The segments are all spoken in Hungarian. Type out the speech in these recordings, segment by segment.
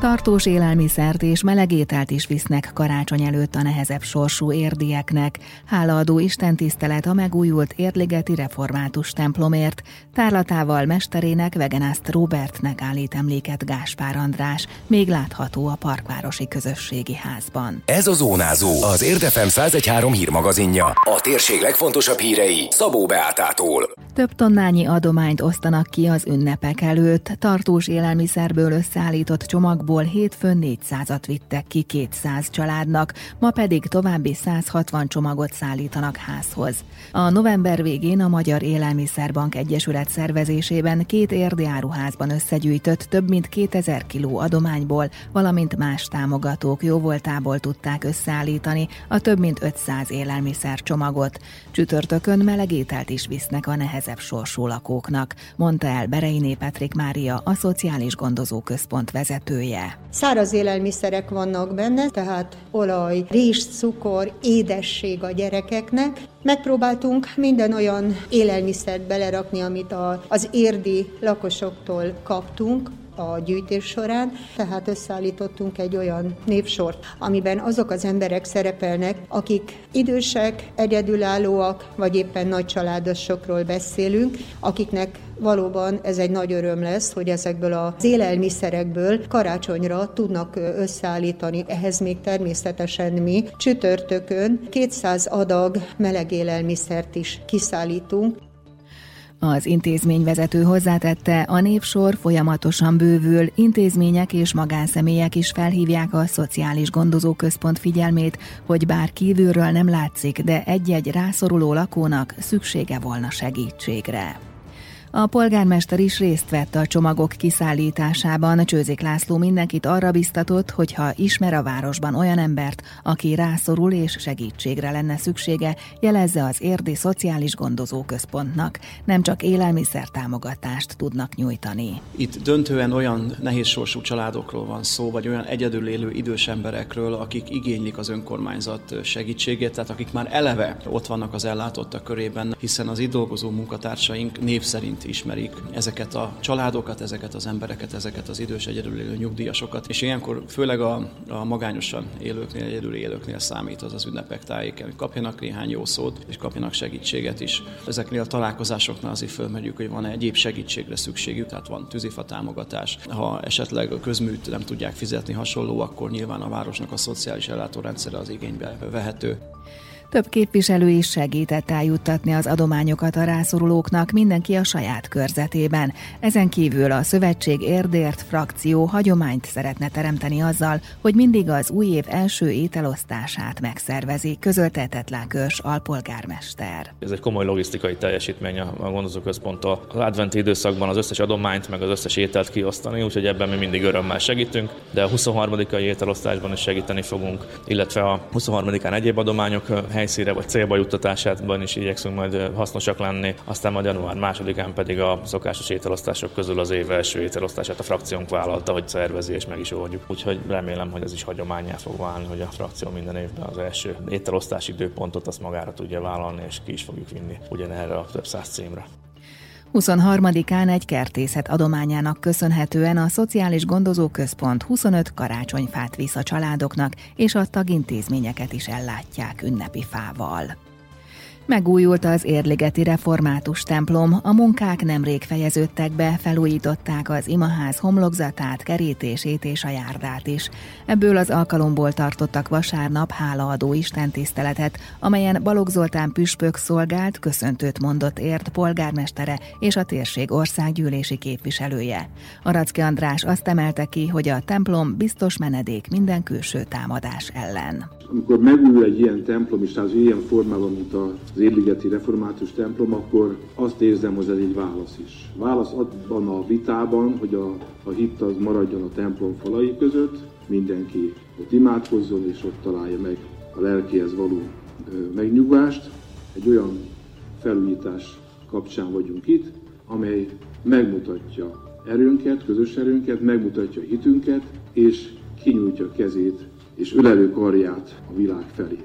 Tartós élelmiszert és melegételt is visznek karácsony előtt a nehezebb sorsú érdieknek. Hálaadó istentisztelet a megújult Érdligeti Református templomért. Tárlatával mesterének Vegenászt Robertnek állít emléket Gáspár András, még látható a Parkvárosi Közösségi Házban. Ez a Zónázó, az Érdefem 1013 hírmagazinja. A térség legfontosabb hírei Szabó Beátától. Több tonnányi adományt osztanak ki az ünnepek előtt. Tartós élelmiszerből összeállított csomagból hétfőn 400-at vittek ki 200 családnak, ma pedig további 160 csomagot szállítanak házhoz. A november végén a Magyar Élelmiszerbank Egyesület szervezésében két érdi áruházban összegyűjtött több mint 2000 kiló adományból, valamint más támogatók jóvoltából tudták összeállítani a több mint 500 élelmiszer csomagot. Csütörtökön melegételt is visznek a nehezebb sorsú lakóknak, mondta el Bereiné Petrik Mária, a Szociális Gondozó Központ vezetője. Száraz élelmiszerek vannak benne, tehát olaj, rizs, cukor, édesség a gyerekeknek. Megpróbáltunk minden olyan élelmiszert belerakni, amit a, az érdi lakosoktól kaptunk, a gyűjtés során, tehát összeállítottunk egy olyan névsort, amiben azok az emberek szerepelnek, akik idősek, egyedülállóak, vagy éppen nagy családosokról beszélünk, akiknek valóban ez egy nagy öröm lesz, hogy ezekből az élelmiszerekből karácsonyra tudnak összeállítani. Ehhez még természetesen mi csütörtökön 200 adag meleg élelmiszert is kiszállítunk. Az intézményvezető hozzátette, a népsor folyamatosan bővül, intézmények és magánszemélyek is felhívják a Szociális Gondozóközpont figyelmét, hogy bár kívülről nem látszik, de egy-egy rászoruló lakónak szüksége volna segítségre. A polgármester is részt vett a csomagok kiszállításában. Csőzik László mindenkit arra biztatott, hogy ha ismer a városban olyan embert, aki rászorul és segítségre lenne szüksége, jelezze az érdi szociális gondozó központnak. Nem csak élelmiszer támogatást tudnak nyújtani. Itt döntően olyan nehéz sorsú családokról van szó, vagy olyan egyedül élő idős emberekről, akik igénylik az önkormányzat segítségét, tehát akik már eleve ott vannak az ellátottak körében, hiszen az itt dolgozó munkatársaink név ismerik ezeket a családokat, ezeket az embereket, ezeket az idős egyedül élő nyugdíjasokat, és ilyenkor főleg a, a magányosan élőknél, egyedül élőknél számít az az ünnepek tájéken, hogy kapjanak néhány jó szót, és kapjanak segítséget is. Ezeknél a találkozásoknál azért fölmegyük, hogy van-e egyéb segítségre szükségük, tehát van tűzifa támogatás. Ha esetleg a közműt nem tudják fizetni hasonló, akkor nyilván a városnak a szociális ellátórendszere az igénybe vehető. Több képviselő is segített eljuttatni az adományokat a rászorulóknak, mindenki a saját körzetében. Ezen kívül a Szövetség Érdért frakció hagyományt szeretne teremteni azzal, hogy mindig az új év első ételosztását megszervezi, közölte Tetlákörs alpolgármester. Ez egy komoly logisztikai teljesítmény a gondozóközponttól. Az adventi időszakban az összes adományt, meg az összes ételt kiosztani, úgyhogy ebben mi mindig örömmel segítünk, de a 23. ételosztásban is segíteni fogunk, illetve a 23-án egyéb adományok helyszíre vagy célba juttatásában is igyekszünk majd hasznosak lenni. Aztán majd január másodikán pedig a szokásos ételosztások közül az év első ételosztását a frakciónk vállalta, hogy szervezi és meg is oldjuk. Úgyhogy remélem, hogy ez is hagyományá fog válni, hogy a frakció minden évben az első ételosztási időpontot azt magára tudja vállalni, és ki is fogjuk vinni ugyanerre a több száz címre. 23-án egy kertészet adományának köszönhetően a Szociális Gondozó Központ 25 karácsonyfát visz a családoknak, és a tagintézményeket is ellátják ünnepi fával. Megújult az Érligeti Református templom, a munkák nemrég fejeződtek be, felújították az imaház homlokzatát, kerítését és a járdát is. Ebből az alkalomból tartottak vasárnap hálaadó istentiszteletet, amelyen Balogh Zoltán püspök szolgált, köszöntőt mondott ért polgármestere és a térség országgyűlési képviselője. Aracki András azt emelte ki, hogy a templom biztos menedék minden külső támadás ellen amikor megújul egy ilyen templom, és az ilyen formában, mint az Érligeti Református templom, akkor azt érzem, hogy ez egy válasz is. Válasz abban a vitában, hogy a, a hit az maradjon a templom falai között, mindenki ott imádkozzon, és ott találja meg a lelkéhez való megnyugvást. Egy olyan felújítás kapcsán vagyunk itt, amely megmutatja erőnket, közös erőnket, megmutatja hitünket, és kinyújtja kezét és ölelő karját a világ felé.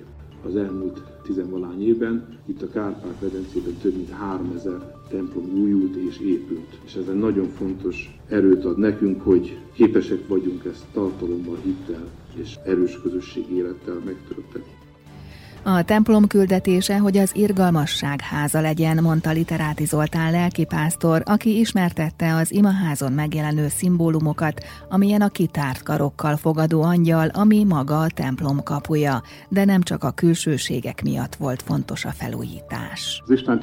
Az elmúlt tizenvalány évben. Itt a Kárpát-medencében több mint 3000 templom újult és épült. És ez egy nagyon fontos erőt ad nekünk, hogy képesek vagyunk ezt tartalommal, hittel és erős közösség élettel megtölteni. A templom küldetése, hogy az irgalmasság háza legyen, mondta Literáti Zoltán lelkipásztor, aki ismertette az imaházon megjelenő szimbólumokat, amilyen a kitárt karokkal fogadó angyal, ami maga a templom kapuja, de nem csak a külsőségek miatt volt fontos a felújítás. Az Isten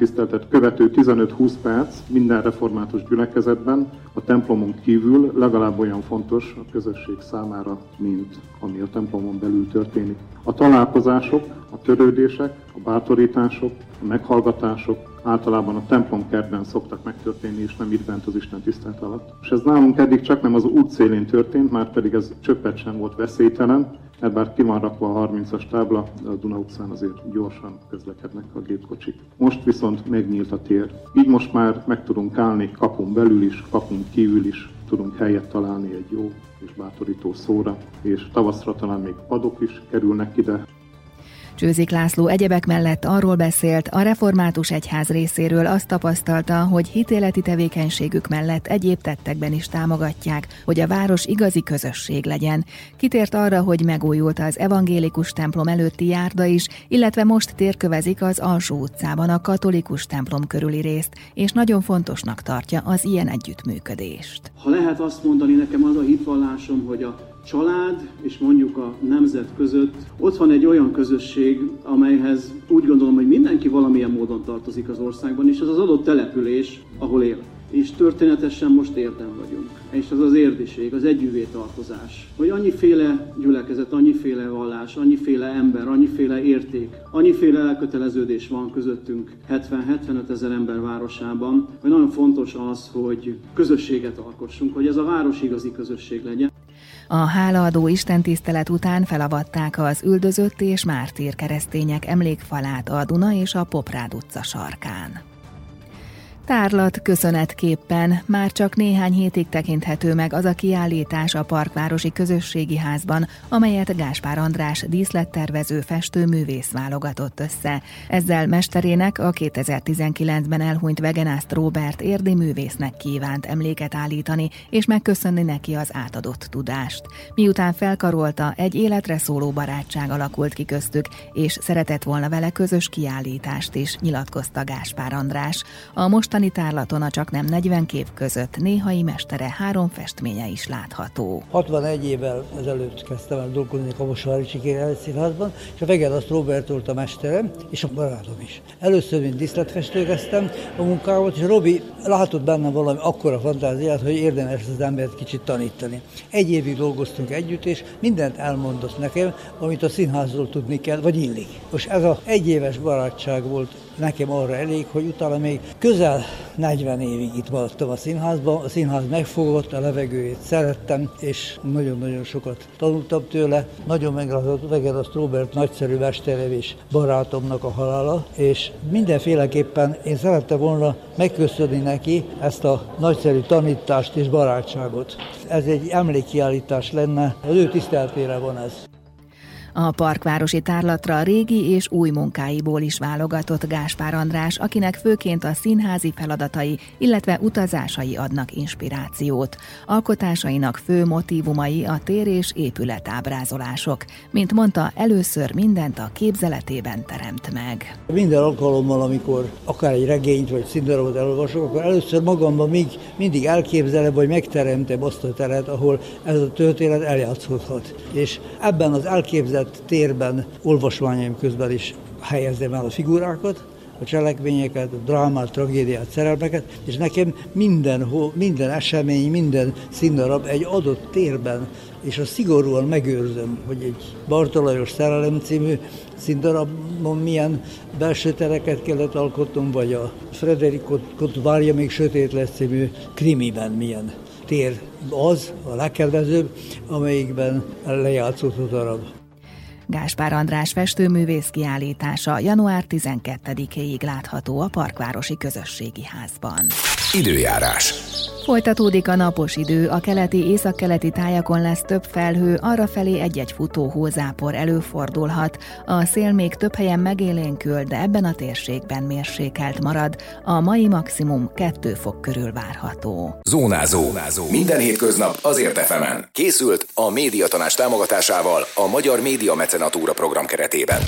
követő 15-20 perc minden református gyülekezetben a templomon kívül legalább olyan fontos a közösség számára, mint ami a templomon belül történik. A találkozások, a törődések, a bátorítások, meghallgatások általában a templomkertben szoktak megtörténni, és nem itt bent az Isten tisztelt alatt. És ez nálunk eddig csak nem az útszélén történt, már pedig ez csöppet sem volt veszélytelen, mert bár ki van rakva a 30-as tábla, a Duna utcán azért gyorsan közlekednek a gépkocsik. Most viszont megnyílt a tér. Így most már meg tudunk állni kapun belül is, kapun kívül is, tudunk helyet találni egy jó és bátorító szóra, és tavaszra talán még padok is kerülnek ide, Csőzik László egyebek mellett arról beszélt, a református egyház részéről azt tapasztalta, hogy hitéleti tevékenységük mellett egyéb tettekben is támogatják, hogy a város igazi közösség legyen. Kitért arra, hogy megújult az evangélikus templom előtti járda is, illetve most térkövezik az Alsó utcában a katolikus templom körüli részt, és nagyon fontosnak tartja az ilyen együttműködést. Ha lehet azt mondani, nekem az a hitvallásom, hogy a család és mondjuk a nemzet között ott van egy olyan közösség, amelyhez úgy gondolom, hogy mindenki valamilyen módon tartozik az országban, és az az adott település, ahol él. És történetesen most érdem vagyunk. És az az érdiség, az együvé tartozás. Hogy annyiféle gyülekezet, annyiféle vallás, annyiféle ember, annyiféle érték, annyiféle elköteleződés van közöttünk 70-75 ezer ember városában, hogy nagyon fontos az, hogy közösséget alkossunk, hogy ez a város igazi közösség legyen. A hálaadó istentisztelet után felavatták az üldözött és mártír keresztények emlékfalát a Duna és a Poprád utca sarkán. Tárlat köszönetképpen már csak néhány hétig tekinthető meg az a kiállítás a Parkvárosi Közösségi Házban, amelyet Gáspár András díszlettervező festőművész válogatott össze. Ezzel mesterének a 2019-ben elhunyt Vegenászt Robert érdi művésznek kívánt emléket állítani, és megköszönni neki az átadott tudást. Miután felkarolta, egy életre szóló barátság alakult ki köztük, és szeretett volna vele közös kiállítást is, nyilatkozta Gáspár András. A mostani mostani tárlaton a csak nem 40 kép között néhai mestere három festménye is látható. 61 évvel ezelőtt kezdtem el dolgozni Kaposvári Csikér Színházban, és a Vegedasz Robert volt a mesterem, és a barátom is. Először, mint diszletfestő kezdtem a munkámat, és Robi látott bennem valami akkora fantáziát, hogy érdemes az embert kicsit tanítani. Egy évig dolgoztunk együtt, és mindent elmondott nekem, amit a színházról tudni kell, vagy illik. Most ez a egyéves barátság volt nekem arra elég, hogy utána még közel 40 évig itt maradtam a színházban. A színház megfogott, a levegőjét szerettem, és nagyon-nagyon sokat tanultam tőle. Nagyon megragadott a Robert nagyszerű mesterem és barátomnak a halála, és mindenféleképpen én szerettem volna megköszönni neki ezt a nagyszerű tanítást és barátságot. Ez egy emlékkiállítás lenne, az ő tiszteltére van ez. A parkvárosi tárlatra régi és új munkáiból is válogatott Gáspár András, akinek főként a színházi feladatai, illetve utazásai adnak inspirációt. Alkotásainak fő motivumai a tér és épületábrázolások. Mint mondta, először mindent a képzeletében teremt meg. Minden alkalommal, amikor akár egy regényt vagy színdarabot elolvasok, akkor először magamban még mindig elképzelem, vagy megteremtem azt a teret, ahol ez a történet eljátszódhat. És ebben az elképzelés rendezett térben olvasmányaim közben is helyezem el a figurákat, a cselekményeket, a drámát, tragédiát, szerelmeket, és nekem minden, minden esemény, minden színdarab egy adott térben, és a szigorúan megőrzöm, hogy egy Bartolajos Szerelem című színdarabban milyen belső tereket kellett alkotnom, vagy a Frederikot várja még sötét lesz című krimiben milyen tér az, a legkedvezőbb, amelyikben lejátszódott a darab. Gáspár András festőművész kiállítása január 12-ig látható a Parkvárosi Közösségi Házban. Időjárás. Folytatódik a napos idő, a keleti északkeleti tájakon lesz több felhő, arra felé egy-egy futó hózápor előfordulhat. A szél még több helyen megélénkül, de ebben a térségben mérsékelt marad. A mai maximum 2 fok körül várható. Zónázó. Zónázó. Minden hétköznap azért efemen. Készült a médiatanás támogatásával a Magyar Média Mecenatúra program keretében.